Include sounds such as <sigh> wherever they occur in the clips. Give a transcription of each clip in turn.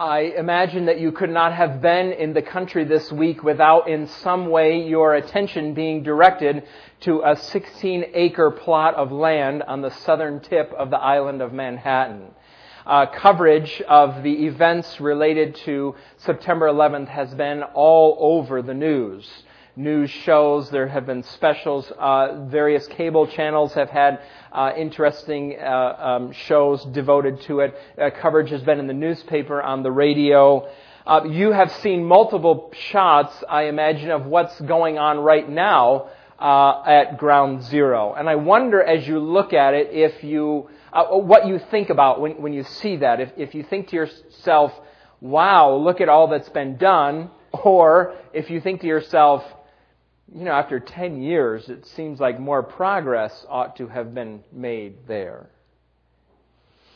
I imagine that you could not have been in the country this week without in some way your attention being directed to a 16 acre plot of land on the southern tip of the island of Manhattan. Uh, coverage of the events related to September 11th has been all over the news news shows. There have been specials. Uh, various cable channels have had uh, interesting uh, um, shows devoted to it. Uh, coverage has been in the newspaper, on the radio. Uh, you have seen multiple shots, I imagine, of what's going on right now uh, at Ground Zero. And I wonder, as you look at it, if you what you think about when, when you see that. If, if you think to yourself, "Wow, look at all that's been done," or if you think to yourself, you know, after 10 years, it seems like more progress ought to have been made there.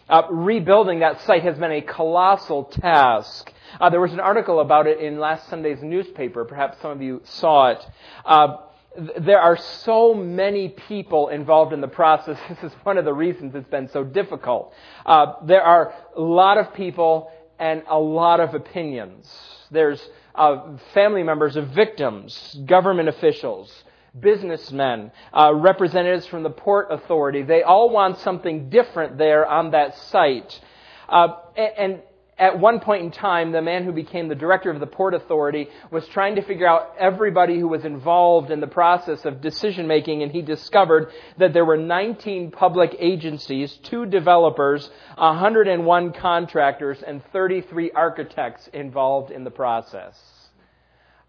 Uh, rebuilding that site has been a colossal task. Uh, there was an article about it in last Sunday's newspaper. Perhaps some of you saw it. Uh, there are so many people involved in the process. <laughs> This is one of the reasons it's been so difficult. Uh, there are a lot of people and a lot of opinions. There's uh, family members of victims, government officials, businessmen, uh, representatives from the Port Authority. They all want something different there on that site. Uh, and at one point in time, the man who became the director of the Port Authority was trying to figure out everybody who was involved in the process of decision making, and he discovered that there were 19 public agencies, two developers, 101 contractors, and 33 architects involved in the process.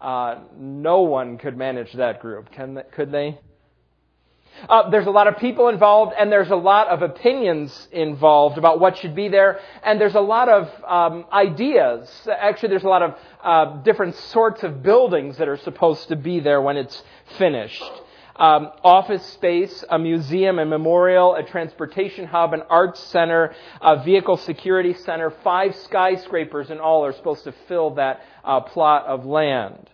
Uh, no one could manage that group, can, could they? Uh, there's a lot of people involved, and there's a lot of opinions involved about what should be there, and there's a lot of um, ideas. Actually, there's a lot of uh, different sorts of buildings that are supposed to be there when it's finished. Um, office space, a museum, a memorial, a transportation hub, an arts center, a vehicle security center. Five skyscrapers in all are supposed to fill that uh, plot of land.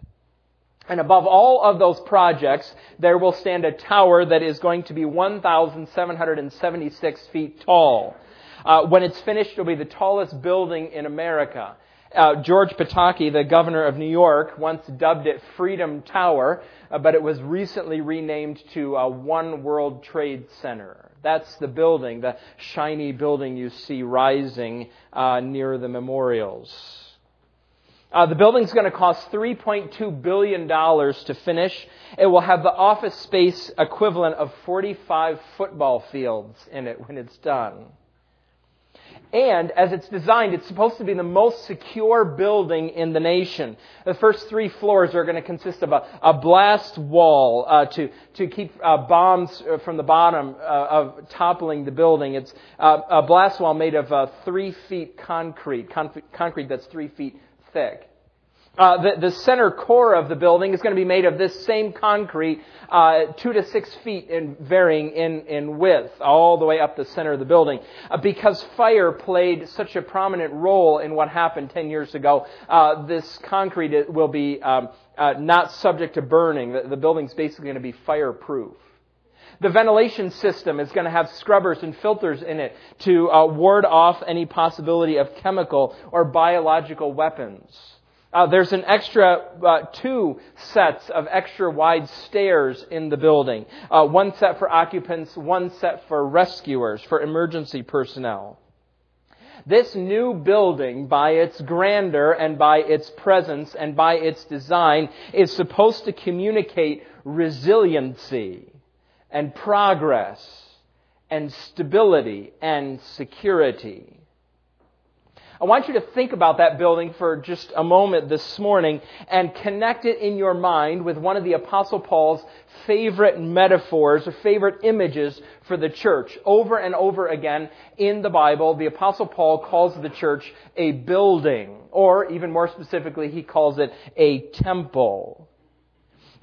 And above all of those projects, there will stand a tower that is going to be 1,776 feet tall. Uh, when it's finished, it'll be the tallest building in America. Uh, George Pataki, the governor of New York, once dubbed it Freedom Tower, uh, but it was recently renamed to uh, One World Trade Center. That's the building, the shiny building you see rising uh, near the memorials. Uh, the building's going to cost $3.2 billion to finish. It will have the office space equivalent of 45 football fields in it when it's done. And as it's designed, it's supposed to be the most secure building in the nation. The first three floors are going to consist of a, a blast wall uh, to to keep uh, bombs uh, from the bottom uh, of toppling the building. It's uh, a blast wall made of uh, three feet concrete, concrete that's three feet thick. Uh, the, the, center core of the building is going to be made of this same concrete, uh, two to six feet in varying in, in width, all the way up the center of the building. Uh, because fire played such a prominent role in what happened 10 years ago, uh, this concrete will be um, uh, not subject to burning. The, the building's basically going to be fireproof. The ventilation system is going to have scrubbers and filters in it to uh, ward off any possibility of chemical or biological weapons. Uh, there's an extra uh, two sets of extra wide stairs in the building. Uh, one set for occupants, one set for rescuers, for emergency personnel. This new building, by its grandeur and by its presence and by its design, is supposed to communicate resiliency and progress and stability and security. I want you to think about that building for just a moment this morning and connect it in your mind with one of the Apostle Paul's favorite metaphors or favorite images for the church. Over and over again in the Bible, the Apostle Paul calls the church a building, or even more specifically, he calls it a temple.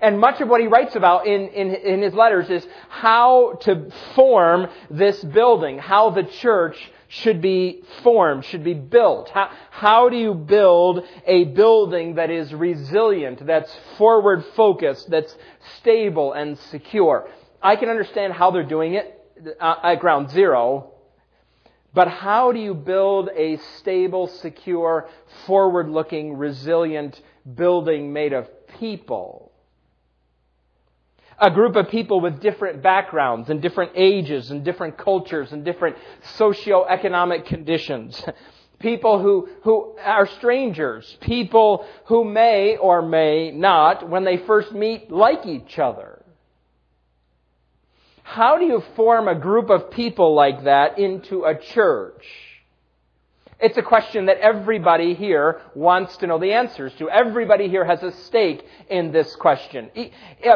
And much of what he writes about in, in, in his letters is how to form this building, how the church should be formed, should be built. How, how do you build a building that is resilient, that's forward focused, that's stable and secure? I can understand how they're doing it uh, at ground zero, But how do you build a stable, secure, forward looking, resilient building made of people? A group of people with different backgrounds and different ages and different cultures and different socio-economic conditions. <laughs> People who, who are strangers. People who may or may not, when they first meet, like each other. How do you form a group of people like that into a church? It's a question that everybody here wants to know the answers to. Everybody here has a stake in this question.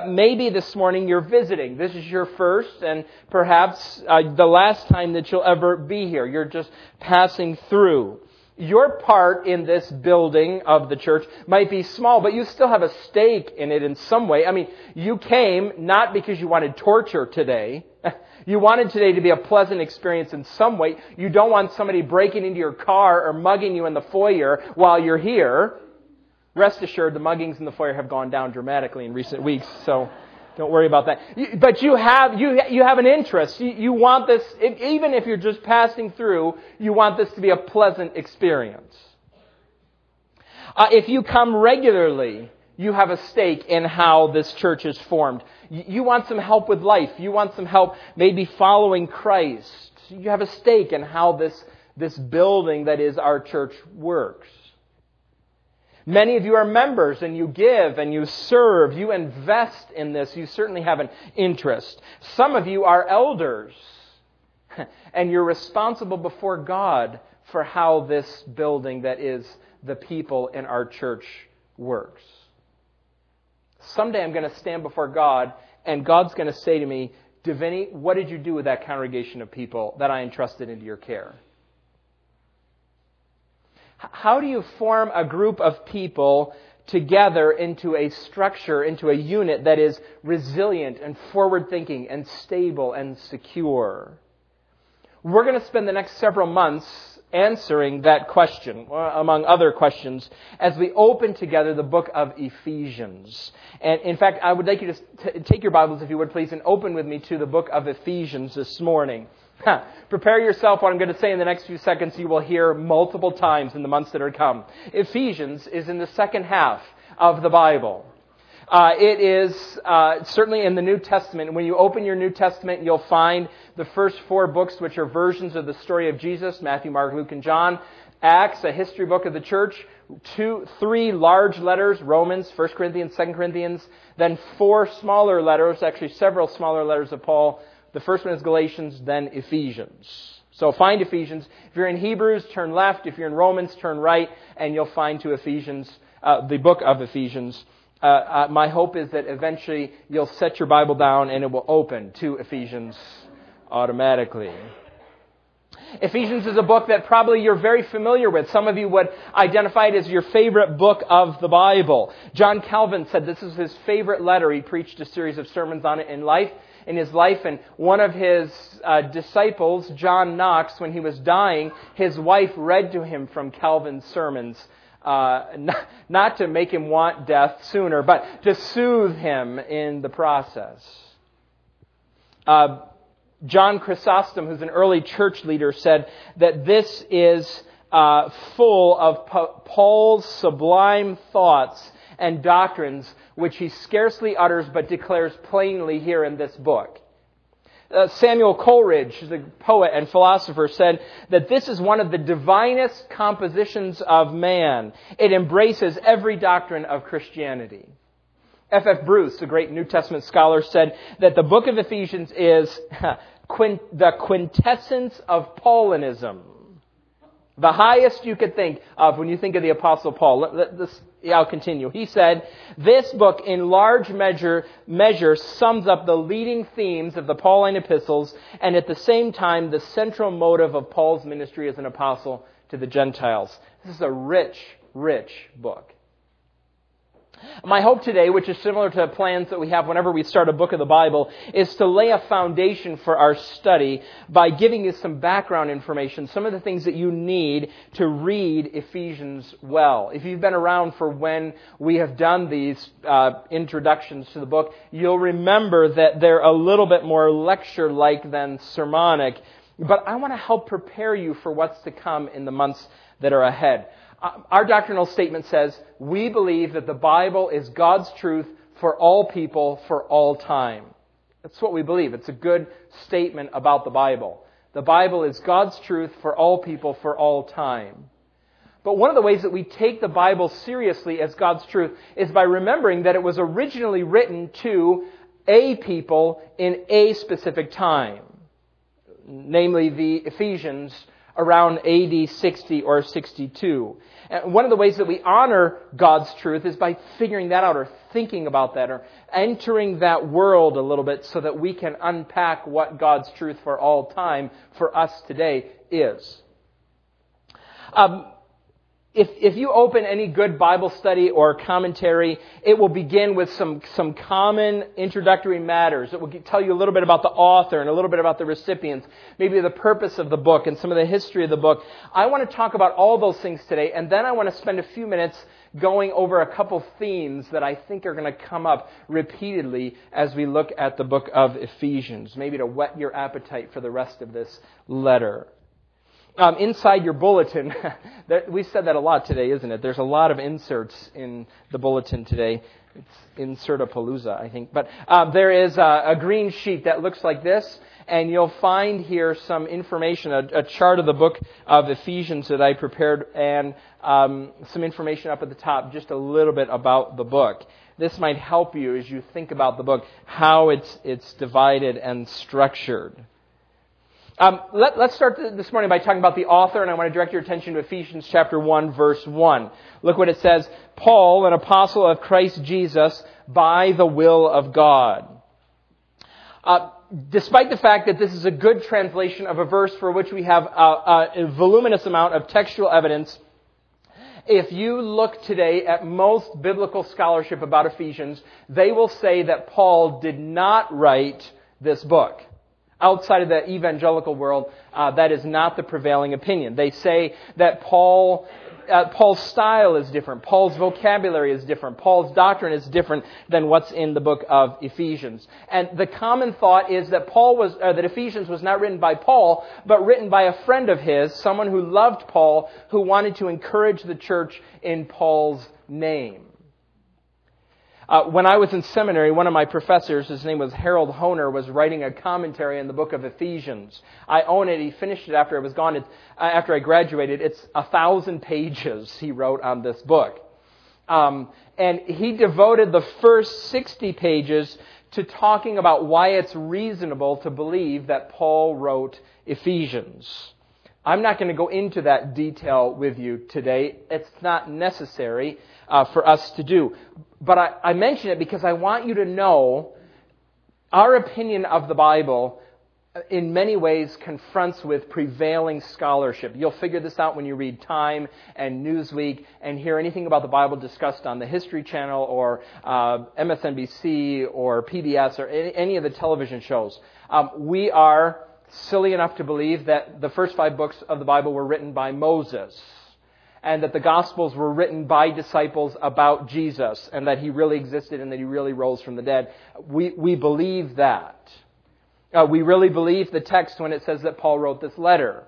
Maybe this morning you're visiting. This is your first and perhaps uh, the last time that you'll ever be here. You're just passing through. Your part in this building of the church might be small, but you still have a stake in it in some way. I mean, you came not because you wanted torture today. <laughs> You wanted today to be a pleasant experience in some way. You don't want somebody breaking into your car or mugging you in the foyer while you're here. Rest assured, the muggings in the foyer have gone down dramatically in recent weeks, so don't worry about that. But you have, you, you have an interest. You, you want this, even if you're just passing through, you want this to be a pleasant experience. Uh, if you come regularly, you have a stake in how this church is formed. You, want some help with life. You want some help maybe following Christ. You have a stake in how this, this building that is our church works. Many of you are members and you give and you serve. You invest in this. You certainly have an interest. Some of you are elders <laughs> and you're responsible before God for how this building that is the people in our church works. Someday I'm going to stand before God and God's going to say to me, Davini, what did you do with that congregation of people that I entrusted into your care? How do you form a group of people together into a structure, into a unit that is resilient and forward thinking and stable and secure? We're going to spend the next several months answering that question, uh, among other questions, as we open together the book of Ephesians. And in fact, I would like you to take your Bibles, if you would please, and open with me to the book of Ephesians this morning. <laughs> Prepare yourself. What I'm going to say in the next few seconds, you will hear multiple times in the months that are come. Ephesians is in the second half of the Bible. Uh, it is uh, certainly in the New Testament. When you open your New Testament, you'll find the first four books, which are versions of the story of Jesus Matthew, Mark, Luke, and John. Acts, a history book of the church. Two, three large letters Romans, 1 Corinthians, 2 Corinthians. Then four smaller letters, actually several smaller letters of Paul the first one is Galatians, then Ephesians. So find Ephesians. If you're in Hebrews, turn left. If you're in Romans, turn right, and you'll find to Ephesians, uh, the book of Ephesians. Uh, uh, my hope is that eventually you'll set your Bible down and it will open to Ephesians automatically. Ephesians is a book that probably you're very familiar with. Some of you would identify it as your favorite book of the Bible. John Calvin said this is his favorite letter. He preached a series of sermons on it in life in his life. And one of his uh, disciples, John Knox, when he was dying, his wife read to him from Calvin's sermons. Uh, not, not to make him want death sooner, but to soothe him in the process. Uh, John Chrysostom, who's an early church leader, said that this is uh, full of Paul's sublime thoughts and doctrines which he scarcely utters but declares plainly here in this book. Uh, Samuel Coleridge, the poet and philosopher, said that this is one of the divinest compositions of man. It embraces every doctrine of Christianity. F. F. Bruce, a great New Testament scholar, said that the book of Ephesians is <laughs> the quintessence of Paulinism. The highest you could think of when you think of the Apostle Paul. Let, let I'll continue. He said, this book in large measure, measure sums up the leading themes of the Pauline epistles and at the same time the central motive of Paul's ministry as an apostle to the Gentiles. This is a rich, rich book. My hope today, which is similar to plans that we have whenever we start a book of the Bible, is to lay a foundation for our study by giving you some background information, some of the things that you need to read Ephesians well. If you've been around for when we have done these uh, introductions to the book, you'll remember that they're a little bit more lecture-like than sermonic but I want to help prepare you for what's to come in the months that are ahead. Uh, our doctrinal statement says, we believe that the Bible is God's truth for all people for all time. That's what we believe. It's a good statement about the Bible. The Bible is God's truth for all people for all time. But one of the ways that we take the Bible seriously as God's truth is by remembering that it was originally written to a people in a specific time, namely the Ephesians around AD 60 or 62. And one of the ways that we honor God's truth is by figuring that out or thinking about that or entering that world a little bit so that we can unpack what God's truth for all time for us today is. Um, if, if you open any good Bible study or commentary, it will begin with some, some common introductory matters. It will tell you a little bit about the author and a little bit about the recipients, maybe the purpose of the book and some of the history of the book. I want to talk about all those things today, and then I want to spend a few minutes going over a couple themes that I think are going to come up repeatedly as we look at the book of Ephesians, maybe to whet your appetite for the rest of this letter. Um, inside your bulletin, <laughs> we said that a lot today, isn't it? There's a lot of inserts in the bulletin today. It's insertapalooza, I think. But uh, there is a, a, green sheet that looks like this, and you'll find here some information, a, a chart of the book of Ephesians that I prepared, and um, some information up at the top, just a little bit about the book. This might help you as you think about the book, how it's it's divided and structured. Um, let, us start this morning by talking about the author, and I want to direct your attention to Ephesians chapter 1, verse 1. Look what it says. Paul, an apostle of Christ Jesus, by the will of God. Uh, despite the fact that this is a good translation of a verse for which we have a, a voluminous amount of textual evidence, if you look today at most biblical scholarship about Ephesians, they will say that Paul did not write this book outside of the evangelical world, uh, that is not the prevailing opinion. They say that Paul, uh, Paul's style is different. Paul's vocabulary is different. Paul's doctrine is different than what's in the book of Ephesians. And the common thought is that Paul was, uh, that Ephesians was not written by Paul, but written by a friend of his, someone who loved Paul, who wanted to encourage the church in Paul's name. Uh, when I was in seminary, one of my professors, his name was Harold Hoehner, was writing a commentary on the book of Ephesians. I own it. He finished it after I was gone. Uh, after I graduated, it's a thousand pages he wrote on this book. Um, and he devoted the first 60 pages to talking about why it's reasonable to believe that Paul wrote Ephesians. I'm not going to go into that detail with you today. It's not necessary uh, for us to do. But I, I mention it because I want you to know our opinion of the Bible uh, in many ways confronts with prevailing scholarship. You'll figure this out when you read Time and Newsweek and hear anything about the Bible discussed on the History Channel or uh, MSNBC or PBS or any, any of the television shows. Um, we are silly enough to believe that the first five books of the Bible were written by Moses and that the Gospels were written by disciples about Jesus and that he really existed and that he really rose from the dead. We, we believe that. Uh, we really believe the text when it says that Paul wrote this letter.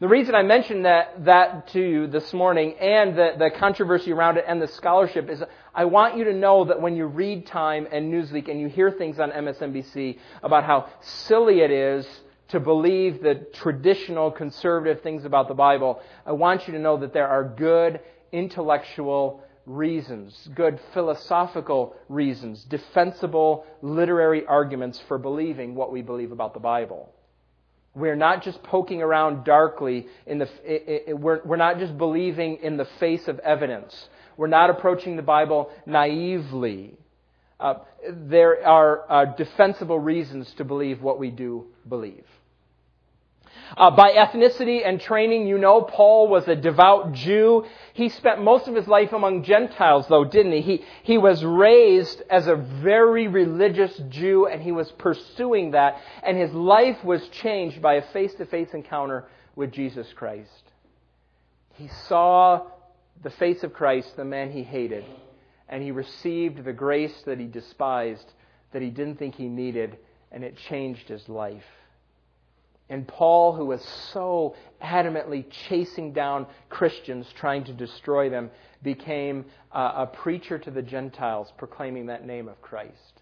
The reason I mentioned that, that to you this morning and the, the controversy around it and the scholarship is I want you to know that when you read Time and Newsweek and you hear things on MSNBC about how silly it is to believe the traditional conservative things about the Bible, I want you to know that there are good intellectual reasons, good philosophical reasons, defensible literary arguments for believing what we believe about the Bible. We're not just poking around darkly in the, it, it, we're, we're not just believing in the face of evidence. We're not approaching the Bible naively. Uh, there are uh, defensible reasons to believe what we do believe. Uh, by ethnicity and training, you know Paul was a devout Jew. He spent most of his life among Gentiles, though, didn't he? He, he was raised as a very religious Jew, and he was pursuing that, and his life was changed by a face to face encounter with Jesus Christ. He saw the face of Christ, the man he hated, and he received the grace that he despised, that he didn't think he needed, and it changed his life. And Paul, who was so adamantly chasing down Christians, trying to destroy them, became a preacher to the Gentiles, proclaiming that name of Christ.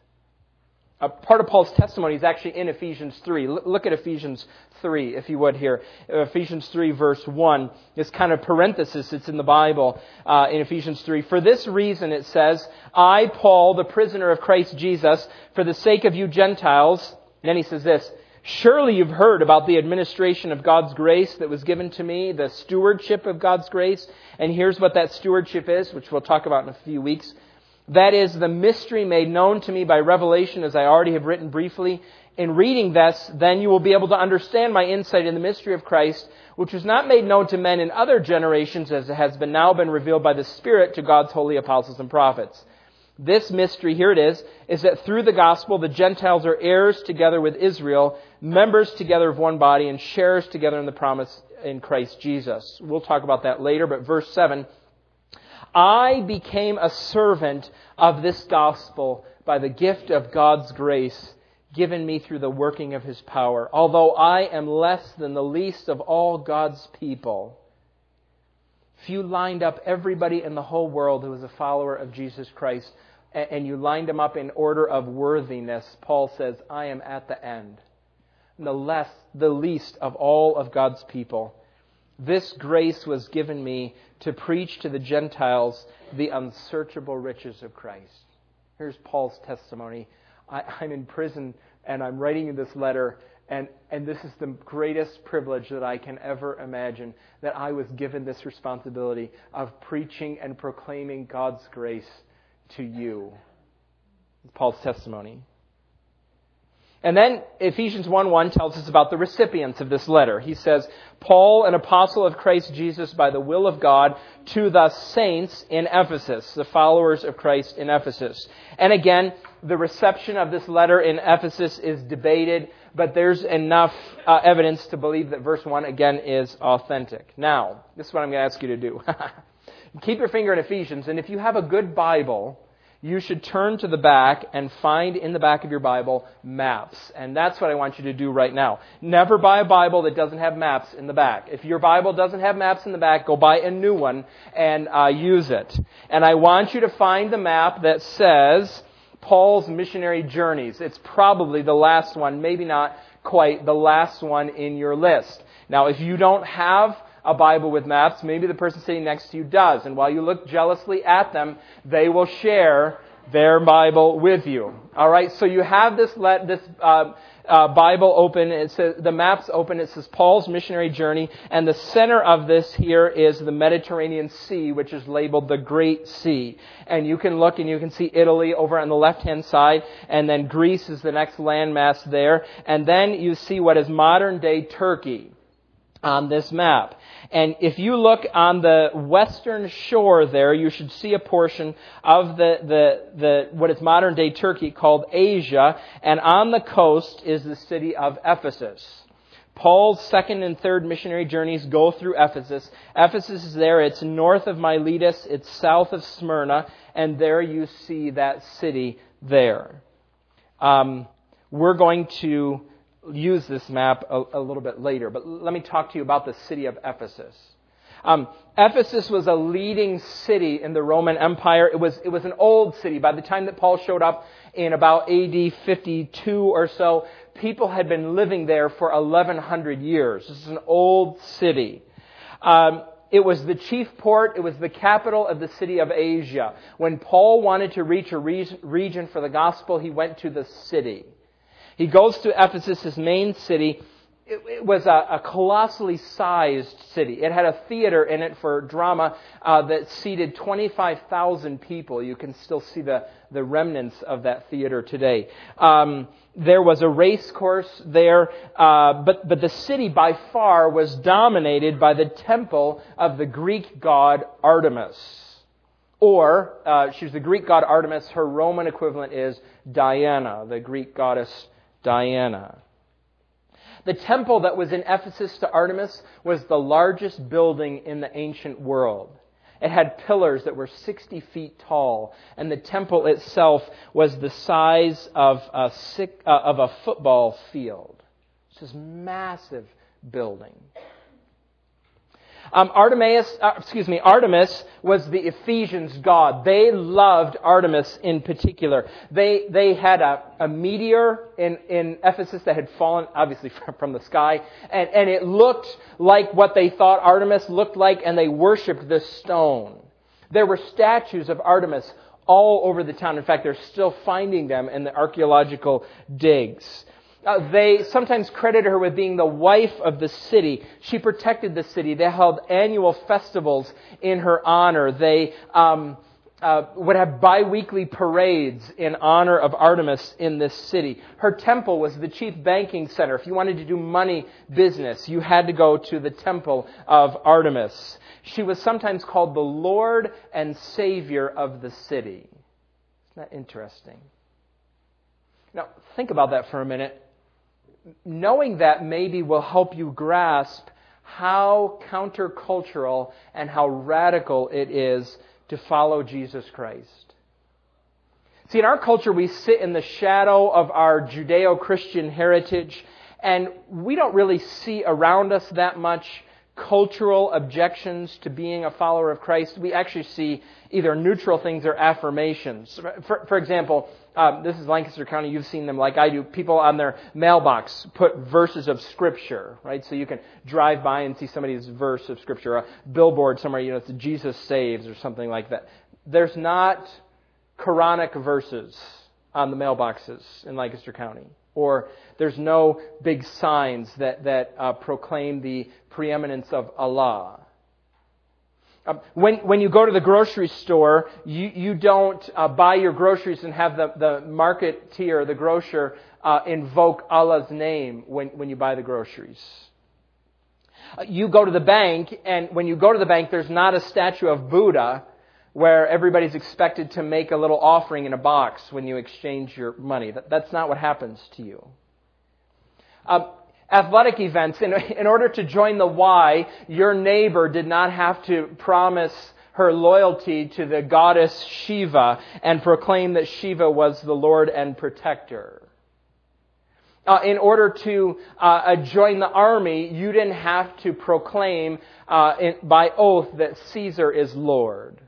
A part of Paul's testimony is actually in Ephesians 3. Look at Ephesians 3, if you would, here. Ephesians 3, verse 1. This kind of parenthesis, it's in the Bible uh, in Ephesians 3. For this reason, it says, I, Paul, the prisoner of Christ Jesus, for the sake of you Gentiles, then he says this, Surely you've heard about the administration of God's grace that was given to me, the stewardship of God's grace. And here's what that stewardship is, which we'll talk about in a few weeks. That is the mystery made known to me by revelation, as I already have written briefly. In reading this, then you will be able to understand my insight in the mystery of Christ, which was not made known to men in other generations, as it has been now been revealed by the Spirit to God's holy apostles and prophets. This mystery, here it is, is that through the gospel the Gentiles are heirs together with Israel, members together of one body, and sharers together in the promise in Christ Jesus. We'll talk about that later, but verse 7 I became a servant of this gospel by the gift of God's grace given me through the working of his power. Although I am less than the least of all God's people, if you lined up everybody in the whole world who was a follower of Jesus Christ, and you lined them up in order of worthiness, Paul says, I am at the end. The less, the least of all of God's people. This grace was given me to preach to the Gentiles the unsearchable riches of Christ. Here's Paul's testimony. I, am in prison and I'm writing you this letter, and, and this is the greatest privilege that I can ever imagine that I was given this responsibility of preaching and proclaiming God's grace to you. Paul's testimony. And then Ephesians 1 1 tells us about the recipients of this letter. He says, Paul, an apostle of Christ Jesus by the will of God, to the saints in Ephesus, the followers of Christ in Ephesus. And again, the reception of this letter in Ephesus is debated, but there's enough uh, evidence to believe that verse 1 again is authentic. Now, this is what I'm going to ask you to do. <laughs> Keep your finger in Ephesians, and if you have a good Bible, you should turn to the back and find in the back of your Bible maps. And that's what I want you to do right now. Never buy a Bible that doesn't have maps in the back. If your Bible doesn't have maps in the back, go buy a new one and uh, use it. And I want you to find the map that says Paul's missionary journeys. It's probably the last one, maybe not quite the last one in your list. Now, if you don't have a Bible with maps. Maybe the person sitting next to you does. And while you look jealously at them, they will share their Bible with you. All right. So you have this let this uh, uh, Bible open. It says the maps open. It says Paul's missionary journey, and the center of this here is the Mediterranean Sea, which is labeled the Great Sea. And you can look and you can see Italy over on the left hand side, and then Greece is the next landmass there, and then you see what is modern day Turkey on this map. And if you look on the western shore there, you should see a portion of the, the, the, what is modern day Turkey called Asia, and on the coast is the city of Ephesus. Paul's second and third missionary journeys go through Ephesus. Ephesus is there. It's north of Miletus. It's south of Smyrna. And there you see that city there. Um, we're going to use this map a, a, little bit later, but let me talk to you about the city of Ephesus. Um, Ephesus was a leading city in the Roman Empire. It was, it was an old city. By the time that Paul showed up in about AD 52 or so, people had been living there for 1100 years. This is an old city. Um, it was the chief port. It was the capital of the city of Asia. When Paul wanted to reach a region for the gospel, he went to the city. He goes to Ephesus, his main city. It, it was a, a, colossally sized city. It had a theater in it for drama uh, that seated 25,000 people. You can still see the, the remnants of that theater today. Um, there was a race course there, uh, but, but the city by far was dominated by the temple of the Greek god Artemis. Or, uh, she's the Greek god Artemis. Her Roman equivalent is Diana, the Greek goddess Diana. The temple that was in Ephesus to Artemis was the largest building in the ancient world. It had pillars that were 60 feet tall, and the temple itself was the size of a, uh, of a football field. It's this massive building. Um, Artemis, uh, excuse me, Artemis was the Ephesians god. They loved Artemis in particular. They they had a, a meteor in, in Ephesus that had fallen, obviously <laughs> from, from the sky, and, and it looked like what they thought Artemis looked like, and they worshipped this stone. There were statues of Artemis all over the town. In fact, they're still finding them in the archaeological digs. Uh, they sometimes credit her with being the wife of the city. She protected the city. They held annual festivals in her honor. They um, uh, would have biweekly parades in honor of Artemis in this city. Her temple was the chief banking center. If you wanted to do money business, you had to go to the temple of Artemis. She was sometimes called the Lord and Savior of the city. Isn't that interesting? Now, think about that for a minute knowing that maybe will help you grasp how countercultural and how radical it is to follow Jesus Christ. See, in our culture, we sit in the shadow of our Judeo Christian heritage, and we don't really see around us that much cultural objections to being a follower of Christ. We actually see either neutral things or affirmations. For, for example, um, this is Lancaster County. You've seen them like I do. People on their mailbox put verses of Scripture, right? So you can drive by and see somebody's verse of Scripture. A billboard somewhere, you know, it's Jesus saves or something like that. There's not Quranic verses on the mailboxes in Lancaster County. Or there's no big signs that, that uh, proclaim the preeminence of Allah. Um, when, when you go to the grocery store, you, you don't uh, buy your groceries and have the, the marketeer, the grocer, uh, invoke Allah's name when, when you buy the groceries. Uh, you go to the bank, and when you go to the bank, there's not a statue of Buddha where everybody's expected to make a little offering in a box when you exchange your money. That, that's not what happens to you. Um, athletic events, in, in order to join the Y, your neighbor did not have to promise her loyalty to the goddess Shiva and proclaim that Shiva was the Lord and protector. Uh, in order to uh, uh join the army, you didn't have to proclaim uh, in, by oath that Caesar is Lord.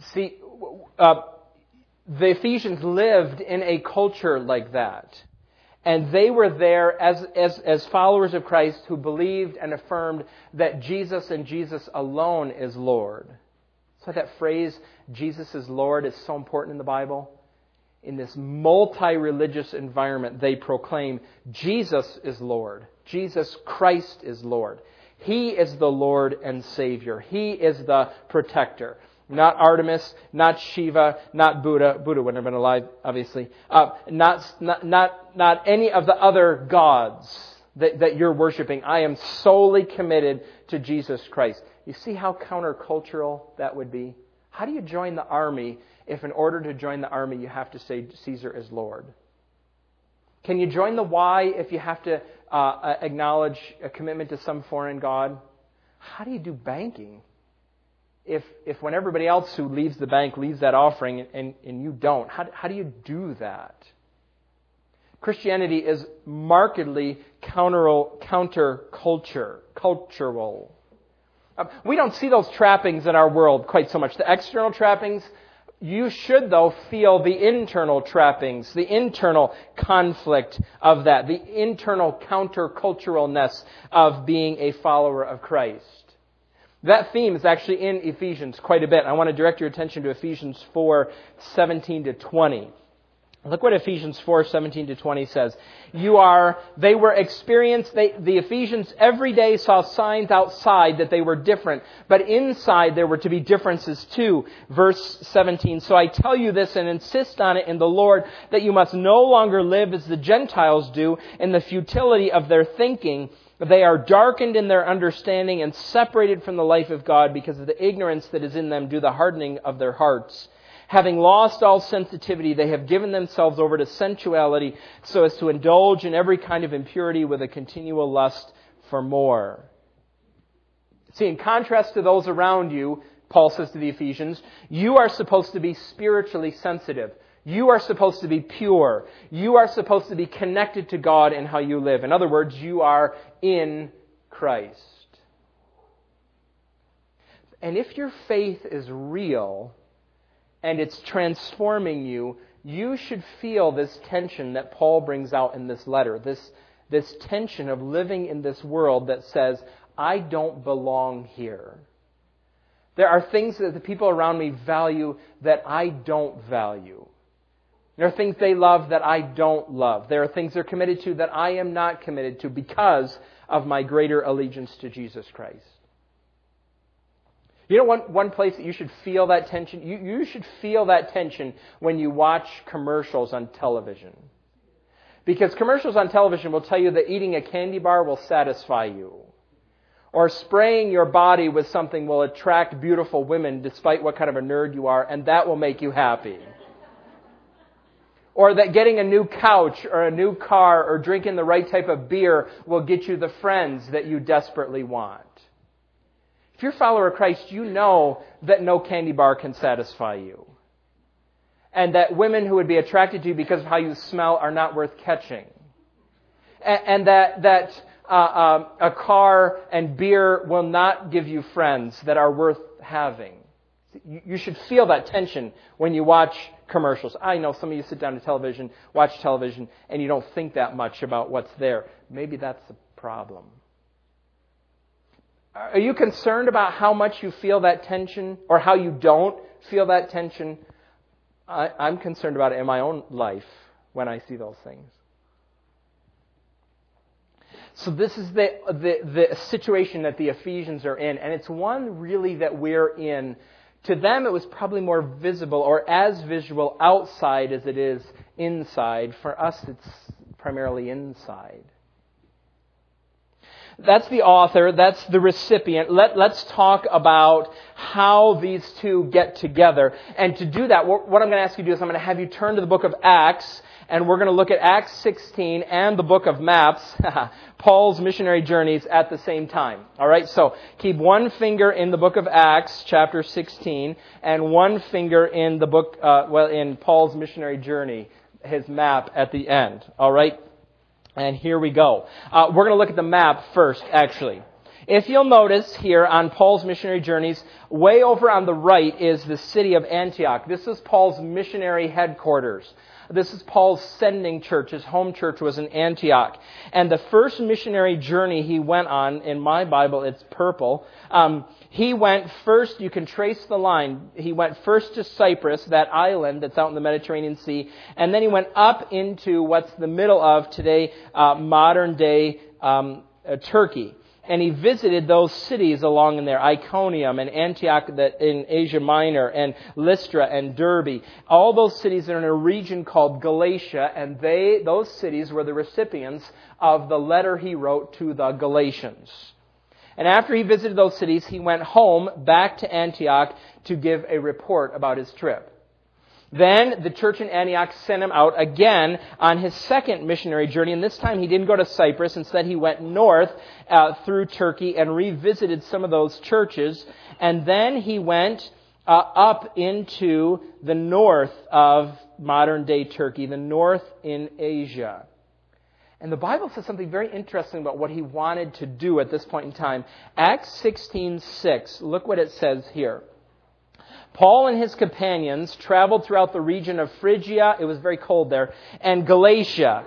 See, uh, the Ephesians lived in a culture like that. And they were there as, as, as followers of Christ who believed and affirmed that Jesus and Jesus alone is Lord. So that phrase, Jesus is Lord, is so important in the Bible. In this multi religious environment, they proclaim Jesus is Lord. Jesus Christ is Lord. He is the Lord and Savior. He is the protector not Artemis, not Shiva, not Buddha. Buddha wouldn't have been alive, obviously. Uh, not, not, not, not any of the other gods that, that you're worshiping. I am solely committed to Jesus Christ. You see how countercultural that would be? How do you join the army if, in order to join the army, you have to say Caesar is Lord? Can you join the Y if you have to uh, acknowledge a commitment to some foreign god? How do you do banking? If, if when everybody else who leaves the bank leaves that offering and, and you don't, how, how do you do that? Christianity is markedly counter, counter-culture, cultural. Uh, we don't see those trappings in our world quite so much. The external trappings, you should though feel the internal trappings, the internal conflict of that, the internal counterculturalness of being a follower of Christ. That theme is actually in Ephesians quite a bit. I want to direct your attention to Ephesians 4, 17 to 20. Look what Ephesians 4, 17 to 20 says. You are, they were experienced, they, the Ephesians every day saw signs outside that they were different, but inside there were to be differences too. Verse 17. So I tell you this and insist on it in the Lord that you must no longer live as the Gentiles do in the futility of their thinking they are darkened in their understanding and separated from the life of God because of the ignorance that is in them due to the hardening of their hearts. Having lost all sensitivity, they have given themselves over to sensuality so as to indulge in every kind of impurity with a continual lust for more. See, in contrast to those around you, Paul says to the Ephesians, you are supposed to be spiritually sensitive. You are supposed to be pure. You are supposed to be connected to God in how you live. In other words, you are in Christ. And if your faith is real and it's transforming you, you should feel this tension that Paul brings out in this letter. This, this tension of living in this world that says, I don't belong here. There are things that the people around me value that I don't value. There are things they love that I don't love. There are things they're committed to that I am not committed to because of my greater allegiance to Jesus Christ. You know one, one place that you should feel that tension? You, you should feel that tension when you watch commercials on television. Because commercials on television will tell you that eating a candy bar will satisfy you. Or spraying your body with something will attract beautiful women despite what kind of a nerd you are, and that will make you happy. Or that getting a new couch or a new car or drinking the right type of beer will get you the friends that you desperately want. If you're a follower of Christ, you know that no candy bar can satisfy you. And that women who would be attracted to you because of how you smell are not worth catching. And, and that, that uh, um, a car and beer will not give you friends that are worth having. You, should feel that tension when you watch commercials. I know some of you sit down to television, watch television, and you don't think that much about what's there. Maybe that's the problem. Are you concerned about how much you feel that tension or how you don't feel that tension? I, I'm concerned about it in my own life when I see those things. So this is the, the, the situation that the Ephesians are in, and it's one really that we're in. To them, it was probably more visible or as visual outside as it is inside. For us, it's primarily inside. That's the author, that's the recipient. Let, let's talk about how these two get together. And to do that, what, what I'm going to ask you to do is I'm going to have you turn to the book of Acts, and we're going to look at Acts 16 and the book of Maps, <laughs> Paul's missionary journeys at the same time. Alright, so keep one finger in the book of Acts, chapter 16, and one finger in the book, uh, well, in Paul's missionary journey, his map at the end. Alright? And here we go. Uh, we're going to look at the map first, actually. If you'll notice here on Paul's missionary journeys, way over on the right is the city of Antioch. This is Paul's missionary headquarters. This is Paul's sending church. His home church was in Antioch. And the first missionary journey he went on, in my Bible it's purple, um, he went first, you can trace the line, he went first to Cyprus, that island that's out in the Mediterranean Sea, and then he went up into what's the middle of today, uh, modern day um, uh, Turkey and he visited those cities along in there, Iconium and Antioch in Asia Minor and Lystra and Derbe. All those cities are in a region called Galatia, and they, those cities were the recipients of the letter he wrote to the Galatians. And after he visited those cities, he went home back to Antioch to give a report about his trip. Then the church in Antioch sent him out again on his second missionary journey, and this time he didn't go to Cyprus. Instead, he went north uh, through Turkey and revisited some of those churches. And then he went uh, up into the north of modern day Turkey, the north in Asia. And the Bible says something very interesting about what he wanted to do at this point in time. Acts 16:6. Look what it says here. Paul and his companions traveled throughout the region of Phrygia, it was very cold there, and Galatia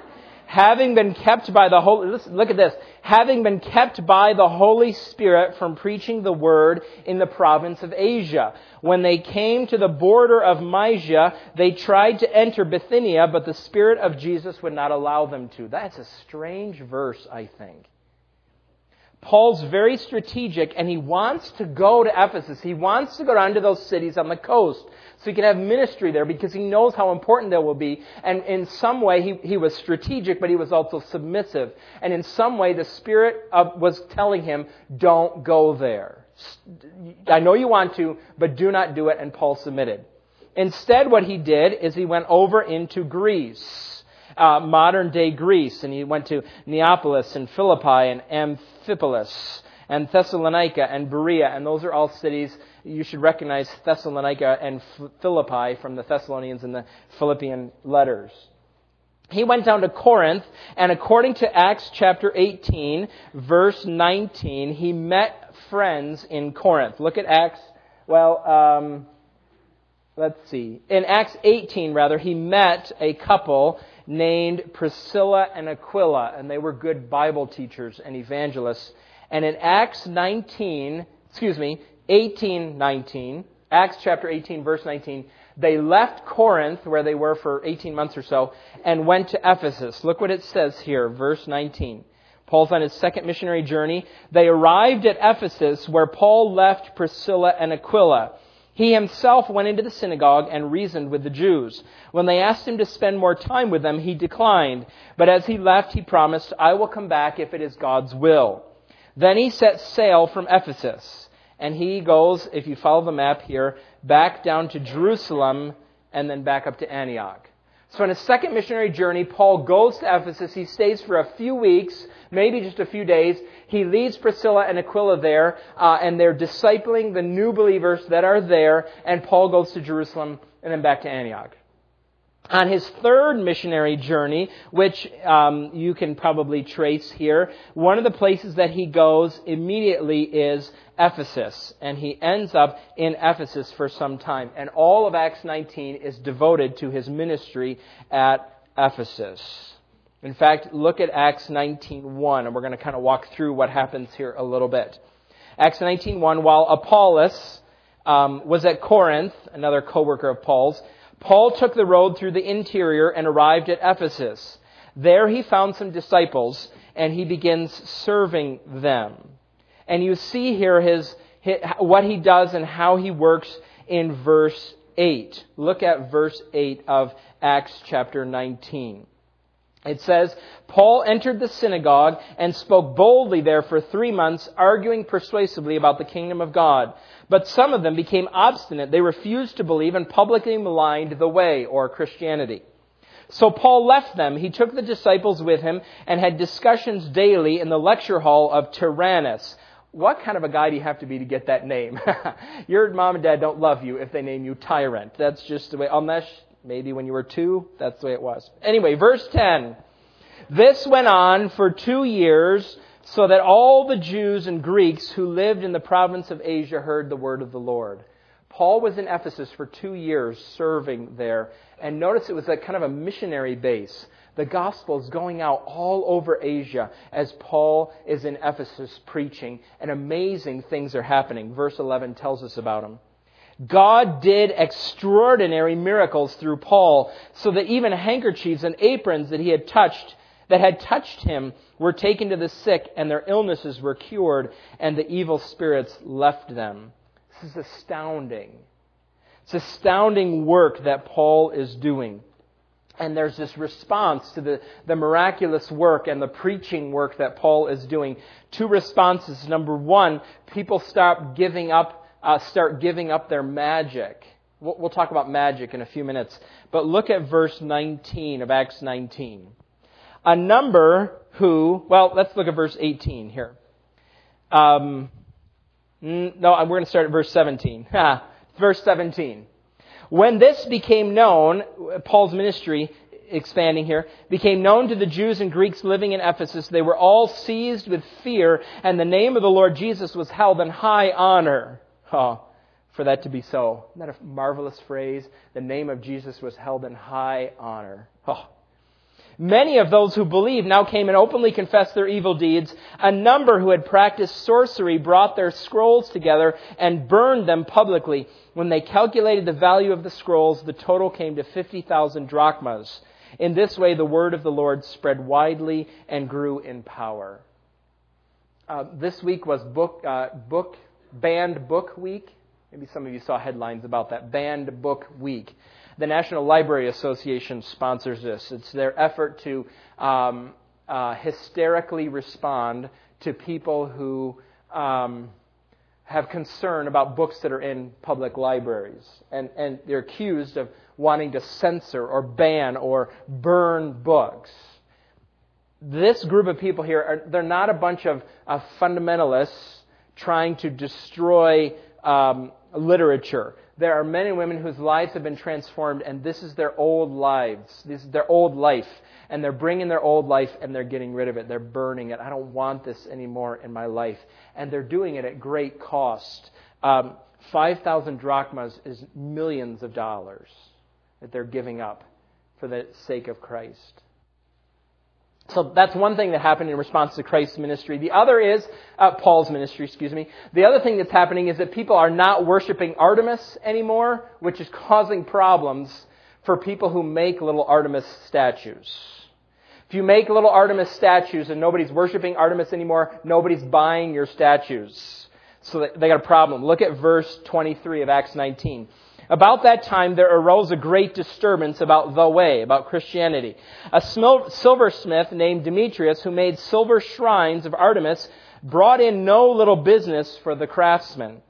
having been kept by the Holy, listen, look at this, having been kept by the Holy Spirit from preaching the word in the province of Asia. When they came to the border of Mysia, they tried to enter Bithynia, but the Spirit of Jesus would not allow them to. That's a strange verse, I think. Paul's very strategic and he wants to go to Ephesus. He wants to go down to those cities on the coast so he can have ministry there because he knows how important they will be. And in some way, he, he was strategic, but he was also submissive. And in some way, the Spirit of, was telling him, don't go there. I know you want to, but do not do it. And Paul submitted. Instead, what he did is he went over into Greece, uh, modern day Greece, and he went to Neapolis and Philippi and Amphipolis and Thessalonica and Berea, and those are all cities you should recognize Thessalonica and Philippi from the Thessalonians and the Philippian letters. He went down to Corinth, and according to Acts chapter 18, verse 19, he met friends in Corinth. Look at Acts, well, um, let's see. In Acts 18, rather, he met a couple named Priscilla and Aquila, and they were good Bible teachers and evangelists. And in Acts 19, excuse me, 18, 19, Acts chapter 18, verse 19, they left Corinth, where they were for 18 months or so, and went to Ephesus. Look what it says here, verse 19. Paul's on his second missionary journey. They arrived at Ephesus, where Paul left Priscilla and Aquila. He himself went into the synagogue and reasoned with the Jews. When they asked him to spend more time with them, he declined. But as he left, he promised, I will come back if it is God's will. Then he set sail from Ephesus. And he goes, if you follow the map here, back down to Jerusalem and then back up to Antioch. So in his second missionary journey, Paul goes to Ephesus. He stays for a few weeks, maybe just a few days. He leads Priscilla and Aquila there, uh, and they're discipling the new believers that are there, and Paul goes to Jerusalem and then back to Antioch. On his third missionary journey, which um, you can probably trace here, one of the places that he goes immediately is Ephesus, and he ends up in Ephesus for some time. And all of Acts 19 is devoted to his ministry at Ephesus. In fact, look at Acts 19:1, and we're going to kind of walk through what happens here a little bit. Acts 19:1, while Apollos um, was at Corinth, another co-worker of Paul's, Paul took the road through the interior and arrived at Ephesus. There he found some disciples, and he begins serving them. And you see here his, his, what he does and how he works in verse 8. Look at verse 8 of Acts chapter 19. It says, Paul entered the synagogue and spoke boldly there for three months, arguing persuasively about the kingdom of God. But some of them became obstinate. They refused to believe and publicly maligned the way, or Christianity. So Paul left them. He took the disciples with him and had discussions daily in the lecture hall of Tyrannus what kind of a guy do you have to be to get that name? <laughs> Your mom and dad don't love you if they name you tyrant. That's just the way, unless maybe when you were two, that's the way it was. Anyway, verse 10. This went on for two years, so that all the Jews and Greeks who lived in the province of Asia heard the word of the Lord. Paul was in Ephesus for two years serving there, and notice it was a kind of a missionary base. The gospel is going out all over Asia as Paul is in Ephesus preaching, and amazing things are happening. Verse 11 tells us about them. God did extraordinary miracles through Paul, so that even handkerchiefs and aprons that he had touched, that had touched him, were taken to the sick, and their illnesses were cured, and the evil spirits left them. This is astounding. It's astounding work that Paul is doing. And there's this response to the, the miraculous work and the preaching work that Paul is doing. Two responses. Number one, people stop giving up, uh, start giving up their magic. We'll, we'll talk about magic in a few minutes. But look at verse 19 of Acts 19. A number who, well, let's look at verse 18 here. Um, no, we're going to start at verse 17. <laughs> verse 17. When this became known, Paul's ministry, expanding here, became known to the Jews and Greeks living in Ephesus, they were all seized with fear, and the name of the Lord Jesus was held in high honor. Oh, for that to be so. Isn't that a marvelous phrase? The name of Jesus was held in high honor. Oh, Many of those who believed now came and openly confessed their evil deeds. A number who had practiced sorcery brought their scrolls together and burned them publicly. When they calculated the value of the scrolls, the total came to 50,000 drachmas. In this way, the word of the Lord spread widely and grew in power. Uh, this week was book, uh, book, banned book week. Maybe some of you saw headlines about that. Banned book week. The National Library Association sponsors this. It's their effort to um, uh, hysterically respond to people who um, have concern about books that are in public libraries. And, and they're accused of wanting to censor or ban or burn books. this group of people here, are, they're not a bunch of, fundamentalists trying to destroy um, literature. There are men and women whose lives have been transformed, and this is their old lives. This is their old life. And they're bringing their old life and they're getting rid of it. They're burning it. I don't want this anymore in my life. And they're doing it at great cost. Um, 5,000 drachmas is millions of dollars that they're giving up for the sake of Christ. So that's one thing that happened in response to Christ's ministry. The other is, uh, Paul's ministry, excuse me. The other thing that's happening is that people are not worshiping Artemis anymore, which is causing problems for people who make little Artemis statues. If you make little Artemis statues and nobody's worshiping Artemis anymore, nobody's buying your statues. So they got a problem. Look at verse 23 of Acts 19. About that time, there arose a great disturbance about the way, about Christianity. A silversmith named Demetrius, who made silver shrines of Artemis, brought in no little business for the craftsmen.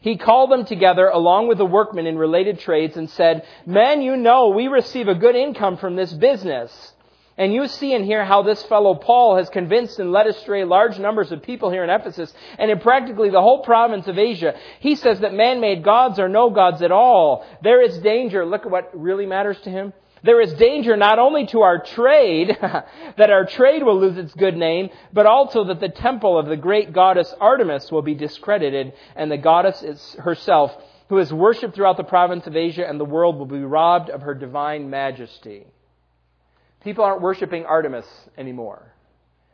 He called them together along with the workmen in related trades and said, Men, you know we receive a good income from this business. And you see and hear how this fellow Paul has convinced and led astray large numbers of people here in Ephesus and in practically the whole province of Asia. He says that man-made gods are no gods at all. There is danger. Look at what really matters to him. There is danger not only to our trade, <laughs> that our trade will lose its good name, but also that the temple of the great goddess Artemis will be discredited and the goddess herself, who is worshipped throughout the province of Asia and the world will be robbed of her divine majesty. People aren't worshiping Artemis anymore.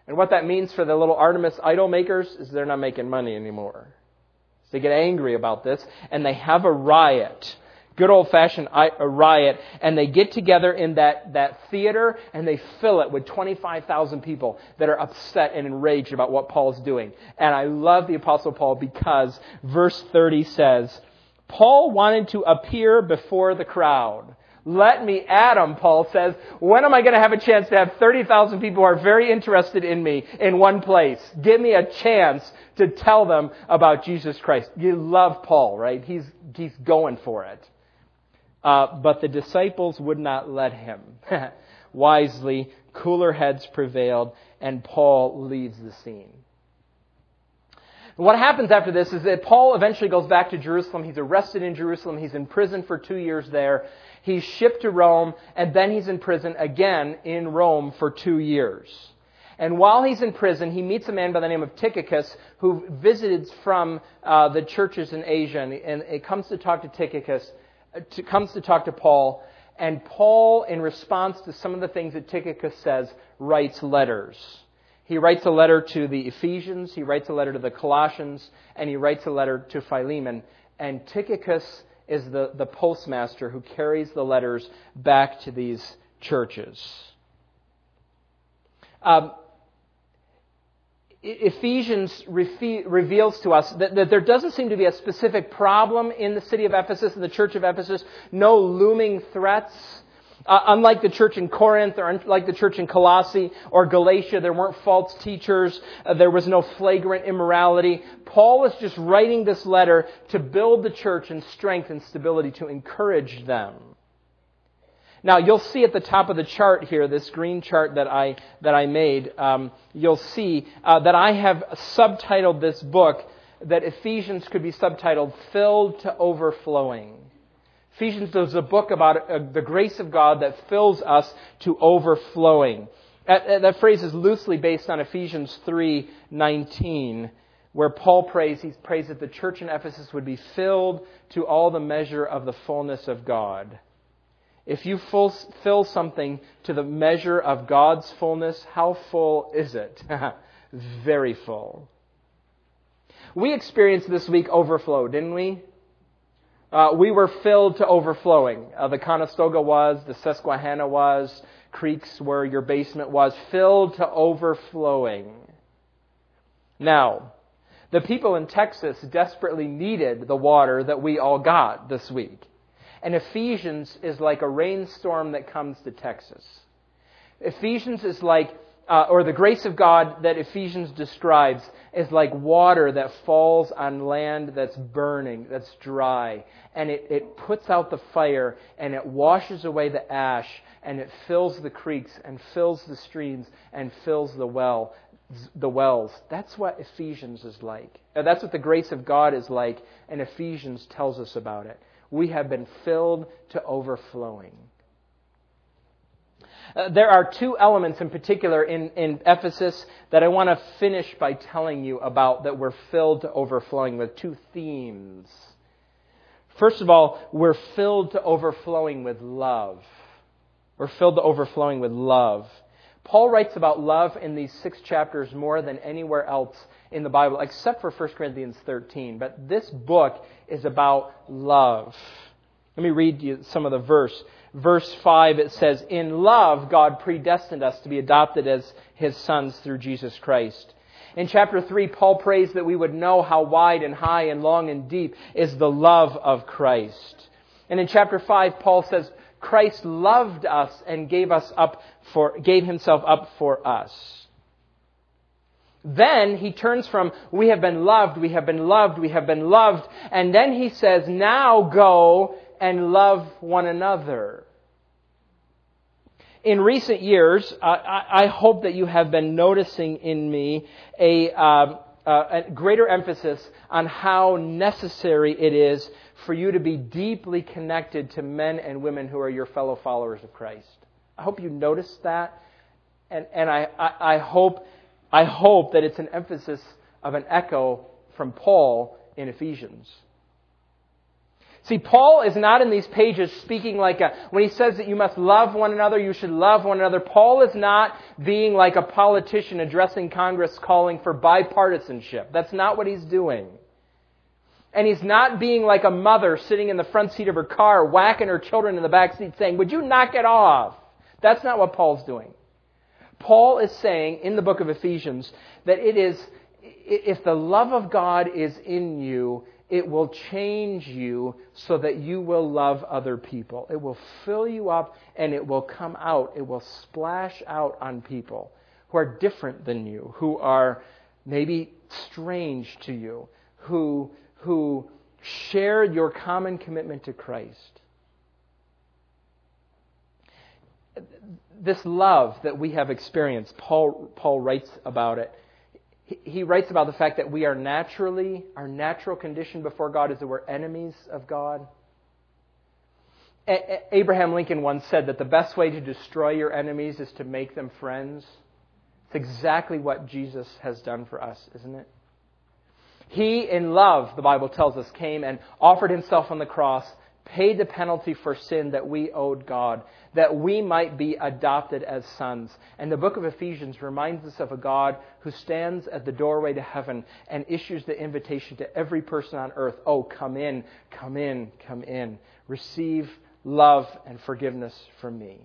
And what that means for the little Artemis idol makers is they're not making money anymore. So they get angry about this and they have a riot. Good old fashioned riot. And they get together in that, that theater and they fill it with 25,000 people that are upset and enraged about what Paul's doing. And I love the apostle Paul because verse 30 says, Paul wanted to appear before the crowd let me at them, Paul says. When am I going to have a chance to have 30,000 people who are very interested in me in one place? Give me a chance to tell them about Jesus Christ. You love Paul, right? He's, he's going for it. Uh, but the disciples would not let him. <laughs> Wisely, cooler heads prevailed, and Paul leaves the scene. What happens after this is that Paul eventually goes back to Jerusalem. He's arrested in Jerusalem. He's in prison for two years there. He's shipped to Rome, and then he's in prison again in Rome for two years. And while he's in prison, he meets a man by the name of Tychicus who visited from uh, the churches in Asia, and, and it comes to talk to Tychicus, uh, to, comes to talk to Paul, and Paul, in response to some of the things that Tychicus says, writes letters. He writes a letter to the Ephesians, he writes a letter to the Colossians, and he writes a letter to Philemon. And Tychicus is the, the postmaster who carries the letters back to these churches. Um, Ephesians reveals to us that, that, there doesn't seem to be a specific problem in the city of Ephesus, in the church of Ephesus, no looming threats. Uh, unlike the church in Corinth or unlike the church in Colossae or Galatia, there weren't false teachers. Uh, there was no flagrant immorality. Paul is just writing this letter to build the church in strength and stability, to encourage them. Now, you'll see at the top of the chart here, this green chart that I, that I made, um, you'll see uh, that I have subtitled this book that Ephesians could be subtitled Filled to Overflowing. Ephesians is a book about uh, the grace of God that fills us to overflowing. That, phrase is loosely based on Ephesians 3:19, where Paul prays, he prays that the church in Ephesus would be filled to all the measure of the fullness of God. If you fill something to the measure of God's fullness, how full is it? <laughs> Very full. We experienced this week overflow, didn't we? Uh, we were filled to overflowing. Uh, the Conestoga was, the Susquehanna was, creeks where your basement was, filled to overflowing. Now, the people in Texas desperately needed the water that we all got this week. And Ephesians is like a rainstorm that comes to Texas. Ephesians is like uh, or the grace of God that Ephesians describes is like water that falls on land that's burning, that's dry. And it, it puts out the fire and it washes away the ash and it fills the creeks and fills the streams and fills the well, the wells. That's what Ephesians is like. That's what the grace of God is like, and Ephesians tells us about it. We have been filled to overflowing. Uh, there are two elements in particular in, in Ephesus that I want to finish by telling you about that we're filled to overflowing with. Two themes. First of all, we're filled to overflowing with love. We're filled to overflowing with love. Paul writes about love in these six chapters more than anywhere else in the Bible, except for 1 Corinthians 13. But this book is about love. Let me read you some of the verse verse 5, it says, In love, God predestined us to be adopted as his sons through Jesus Christ. In chapter 3, Paul prays that we would know how wide and high and long and deep is the love of Christ. And in chapter 5, Paul says, Christ loved us and gave us up for, gave himself up for us. Then he turns from, we have been loved, we have been loved, we have been loved, and then he says, now go and love one another. In recent years, I, I, hope that you have been noticing in me a, uh, uh, a greater emphasis on how necessary it is for you to be deeply connected to men and women who are your fellow followers of Christ. I hope you noticed that, and, and I, I, I hope, I hope that it's an emphasis of an echo from Paul in Ephesians. See, Paul is not in these pages speaking like a, when he says that you must love one another, you should love one another. Paul is not being like a politician addressing Congress calling for bipartisanship. That's not what he's doing. And he's not being like a mother sitting in the front seat of her car whacking her children in the back seat saying, would you knock it off? That's not what Paul's doing. Paul is saying in the book of Ephesians that it is, if the love of God is in you, it will change you so that you will love other people. It will fill you up and it will come out. It will splash out on people who are different than you, who are maybe strange to you, who, who share your common commitment to Christ. This love that we have experienced, Paul, Paul writes about it he writes about the fact that we are naturally, our natural condition before God is that we're enemies of God. A- Abraham Lincoln once said that the best way to destroy your enemies is to make them friends. It's exactly what Jesus has done for us, isn't it? He, in love, the Bible tells us, came and offered himself on the cross paid the penalty for sin that we owed God, that we might be adopted as sons. And the book of Ephesians reminds us of a God who stands at the doorway to heaven and issues the invitation to every person on earth Oh, come in, come in, come in. Receive love and forgiveness from me.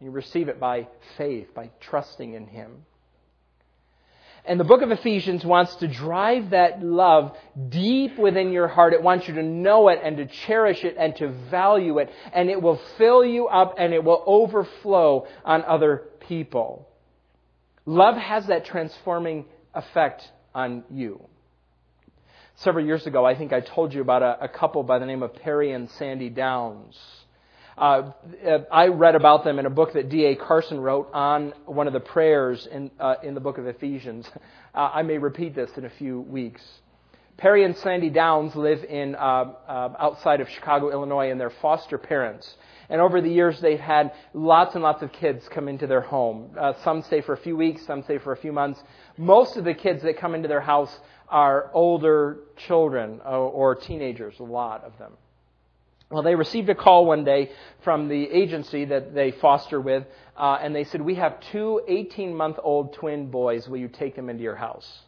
You receive it by faith, by trusting in Him. And the book of Ephesians wants to drive that love deep within your heart. It wants you to know it and to cherish it and to value it. And it will fill you up and it will overflow on other people. Love has that transforming effect on you. Several years ago, I think I told you about a, a couple by the name of Perry and Sandy Downs. Uh, I read about them in a book that D.A. Carson wrote on one of the prayers in, uh, in the book of Ephesians. <laughs> Uh, I may repeat this in a few weeks. Perry and Sandy Downs live in uh, uh, outside of Chicago, Illinois, and they're foster parents. And over the years, they've had lots and lots of kids come into their home. Uh, some stay for a few weeks, some stay for a few months. Most of the kids that come into their house are older children or teenagers, a lot of them. Well, they received a call one day from the agency that they foster with, uh, and they said, We have two 18 month old twin boys. Will you take them into your house?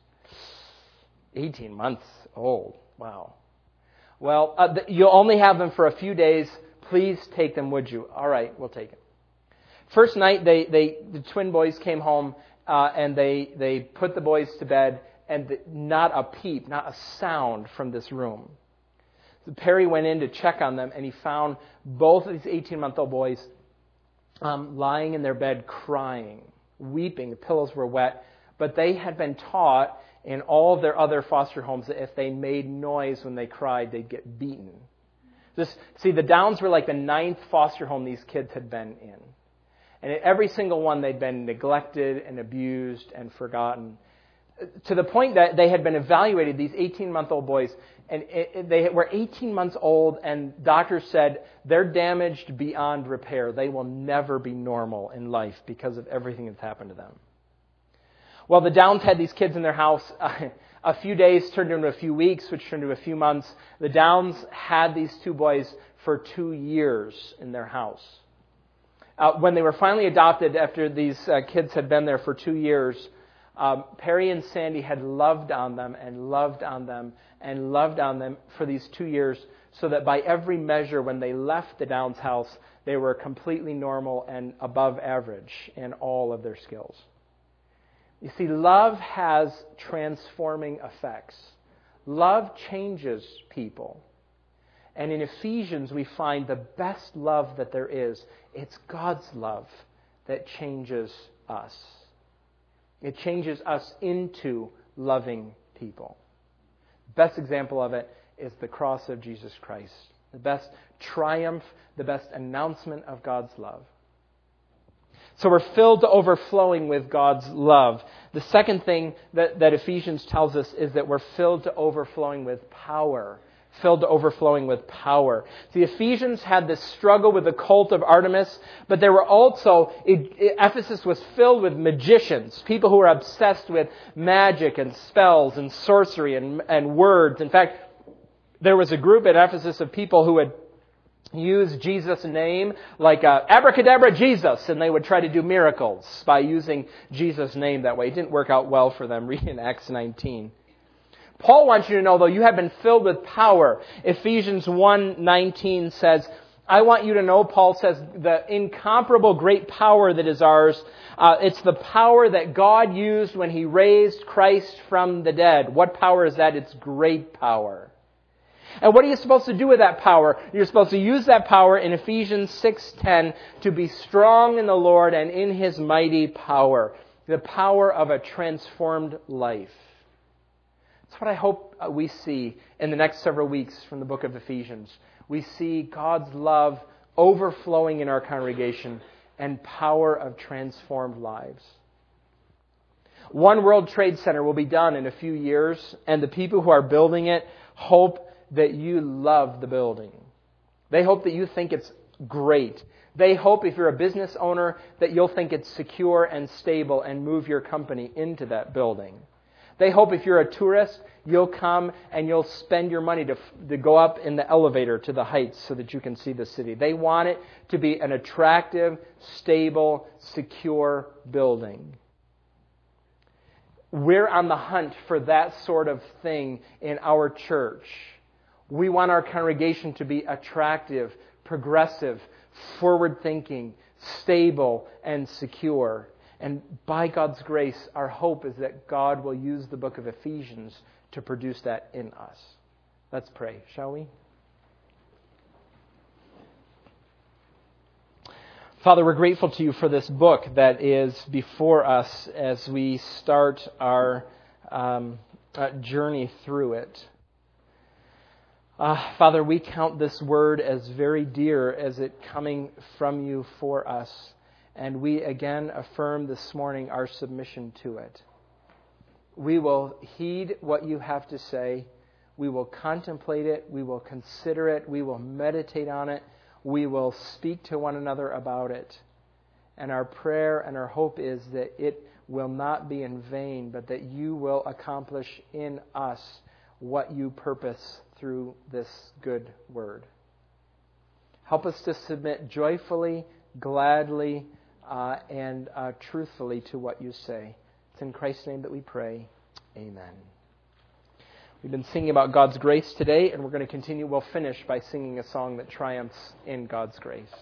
18 months old. Wow. Well, uh, you'll only have them for a few days. Please take them, would you? All right, we'll take them. First night, they, they, the twin boys came home, uh, and they, they put the boys to bed, and the, not a peep, not a sound from this room. Perry went in to check on them, and he found both of these 18 month old boys um, lying in their bed crying, weeping. The pillows were wet. But they had been taught in all of their other foster homes that if they made noise when they cried, they'd get beaten. This, see, the Downs were like the ninth foster home these kids had been in. And at every single one, they'd been neglected and abused and forgotten. To the point that they had been evaluated, these 18 month old boys, and it, they were 18 months old, and doctors said they're damaged beyond repair. They will never be normal in life because of everything that's happened to them. Well, the Downs had these kids in their house. <laughs> a few days turned into a few weeks, which turned into a few months. The Downs had these two boys for two years in their house. Uh, when they were finally adopted, after these uh, kids had been there for two years, um, Perry and Sandy had loved on them and loved on them and loved on them for these two years, so that by every measure, when they left the Downs house, they were completely normal and above average in all of their skills. You see, love has transforming effects. Love changes people. And in Ephesians, we find the best love that there is. It's God's love that changes us. It changes us into loving people. Best example of it is the cross of Jesus Christ. The best triumph, the best announcement of God's love. So we're filled to overflowing with God's love. The second thing that, that Ephesians tells us is that we're filled to overflowing with power. Filled to overflowing with power. The Ephesians had this struggle with the cult of Artemis, but there were also, Ephesus was filled with magicians, people who were obsessed with magic and spells and sorcery and, and words. In fact, there was a group at Ephesus of people who had use Jesus' name, like uh, abracadabra Jesus, and they would try to do miracles by using Jesus' name that way. It didn't work out well for them. <laughs> Read in Acts 19. Paul wants you to know, though, you have been filled with power. Ephesians 1.19 says, I want you to know, Paul says, the incomparable great power that is ours. Uh, it's the power that God used when He raised Christ from the dead. What power is that? It's great power. And what are you supposed to do with that power? You're supposed to use that power in Ephesians 6:10 to be strong in the Lord and in his mighty power, the power of a transformed life. What I hope uh, we see in the next several weeks from the book of Ephesians. We see God's love overflowing in our congregation and power of transformed lives. One World Trade Center will be done in a few years, and the people who are building it hope that you love the building. They hope that you think it's great. They hope if you're a business owner that you'll think it's secure and stable and move your company into that building. They hope if you're a tourist, you'll come and you'll spend your money to, to go up in the elevator to the heights so that you can see the city. They want it to be an attractive, stable, secure building. We're on the hunt for that sort of thing in our church. We want our congregation to be attractive, progressive, forward thinking, stable, and secure. And by God's grace, our hope is that God will use the book of Ephesians to produce that in us. Let's pray, shall we? Father, we're grateful to you for this book that is before us as we start our um, uh, journey through it. Uh, Father, we count this word as very dear as it coming from you for us. And we again affirm this morning our submission to it. We will heed what you have to say. We will contemplate it. We will consider it. We will meditate on it. We will speak to one another about it. And our prayer and our hope is that it will not be in vain, but that you will accomplish in us what you purpose through this good word. Help us to submit joyfully, gladly, uh, and uh, truthfully to what you say. It's in Christ's name that we pray. Amen. We've been singing about God's grace today, and we're going to continue. We'll finish by singing a song that triumphs in God's grace.